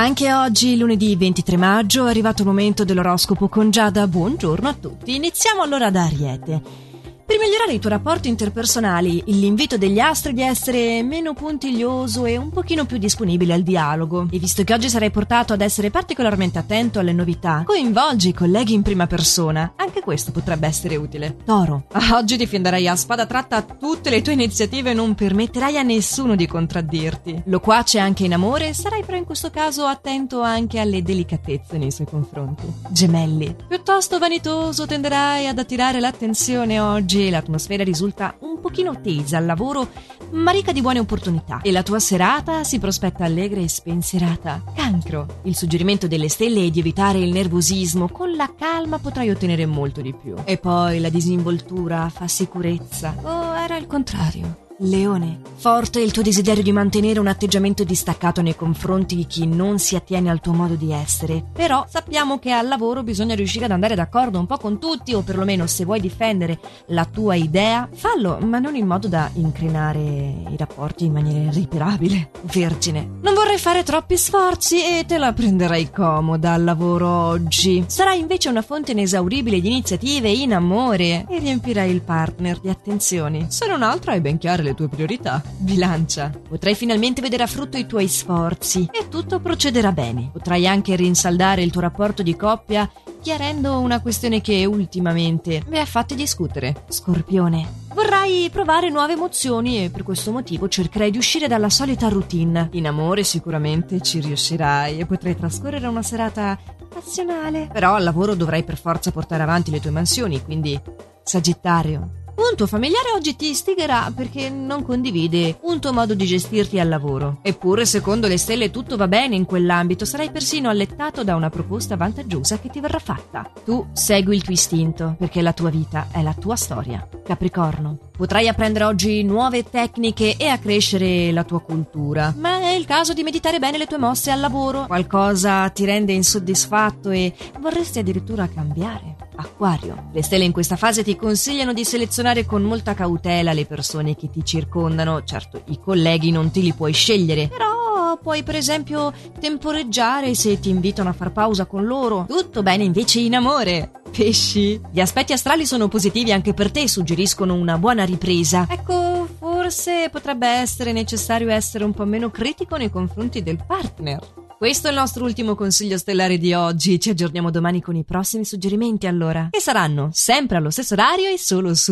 Anche oggi, lunedì 23 maggio, è arrivato il momento dell'oroscopo con Giada. Buongiorno a tutti. Iniziamo allora da Ariete. Per migliorare i tuoi rapporti interpersonali, l'invito degli astri è di essere meno puntiglioso e un pochino più disponibile al dialogo. E visto che oggi sarai portato ad essere particolarmente attento alle novità, coinvolgi i colleghi in prima persona. Anche questo potrebbe essere utile. Toro, oggi difenderai a spada tratta tutte le tue iniziative e non permetterai a nessuno di contraddirti. Loquace anche in amore, sarai però in questo caso attento anche alle delicatezze nei suoi confronti. Gemelli, piuttosto vanitoso tenderai ad attirare l'attenzione oggi l'atmosfera risulta un pochino tesa al lavoro, ma ricca di buone opportunità. E la tua serata si prospetta allegra e spensierata. Cancro. Il suggerimento delle stelle è di evitare il nervosismo. Con la calma potrai ottenere molto di più. E poi la disinvoltura fa sicurezza. O oh, era il contrario? Leone, forte il tuo desiderio di mantenere un atteggiamento distaccato nei confronti di chi non si attiene al tuo modo di essere, però sappiamo che al lavoro bisogna riuscire ad andare d'accordo un po' con tutti o perlomeno se vuoi difendere la tua idea, fallo, ma non in modo da incrinare i rapporti in maniera irriparabile. Vergine, non vorrei fare troppi sforzi e te la prenderai comoda al lavoro oggi. Sarai invece una fonte inesauribile di iniziative in amore e riempirai il partner di attenzioni. Se non altro hai ben chiare le le tue priorità. Bilancia. Potrai finalmente vedere a frutto i tuoi sforzi e tutto procederà bene. Potrai anche rinsaldare il tuo rapporto di coppia chiarendo una questione che ultimamente mi ha fatto discutere. Scorpione. Vorrai provare nuove emozioni e per questo motivo cercherai di uscire dalla solita routine. In amore sicuramente ci riuscirai e potrai trascorrere una serata passionale. Però al lavoro dovrai per forza portare avanti le tue mansioni, quindi Sagittario. Un tuo familiare oggi ti stigherà perché non condivide un tuo modo di gestirti al lavoro. Eppure, secondo le stelle, tutto va bene in quell'ambito. Sarai persino allettato da una proposta vantaggiosa che ti verrà fatta. Tu segui il tuo istinto perché la tua vita è la tua storia. Capricorno. Potrai apprendere oggi nuove tecniche e accrescere la tua cultura, ma è il caso di meditare bene le tue mosse al lavoro. Qualcosa ti rende insoddisfatto e vorresti addirittura cambiare. Acquario. Le stelle in questa fase ti consigliano di selezionare con molta cautela le persone che ti circondano. Certo, i colleghi non te li puoi scegliere, però puoi per esempio temporeggiare se ti invitano a far pausa con loro. Tutto bene invece in amore. Pesci. Gli aspetti astrali sono positivi anche per te, suggeriscono una buona ripresa. Ecco, forse potrebbe essere necessario essere un po' meno critico nei confronti del partner. Questo è il nostro ultimo consiglio stellare di oggi. Ci aggiorniamo domani con i prossimi suggerimenti allora. Che saranno sempre allo stesso orario e solo su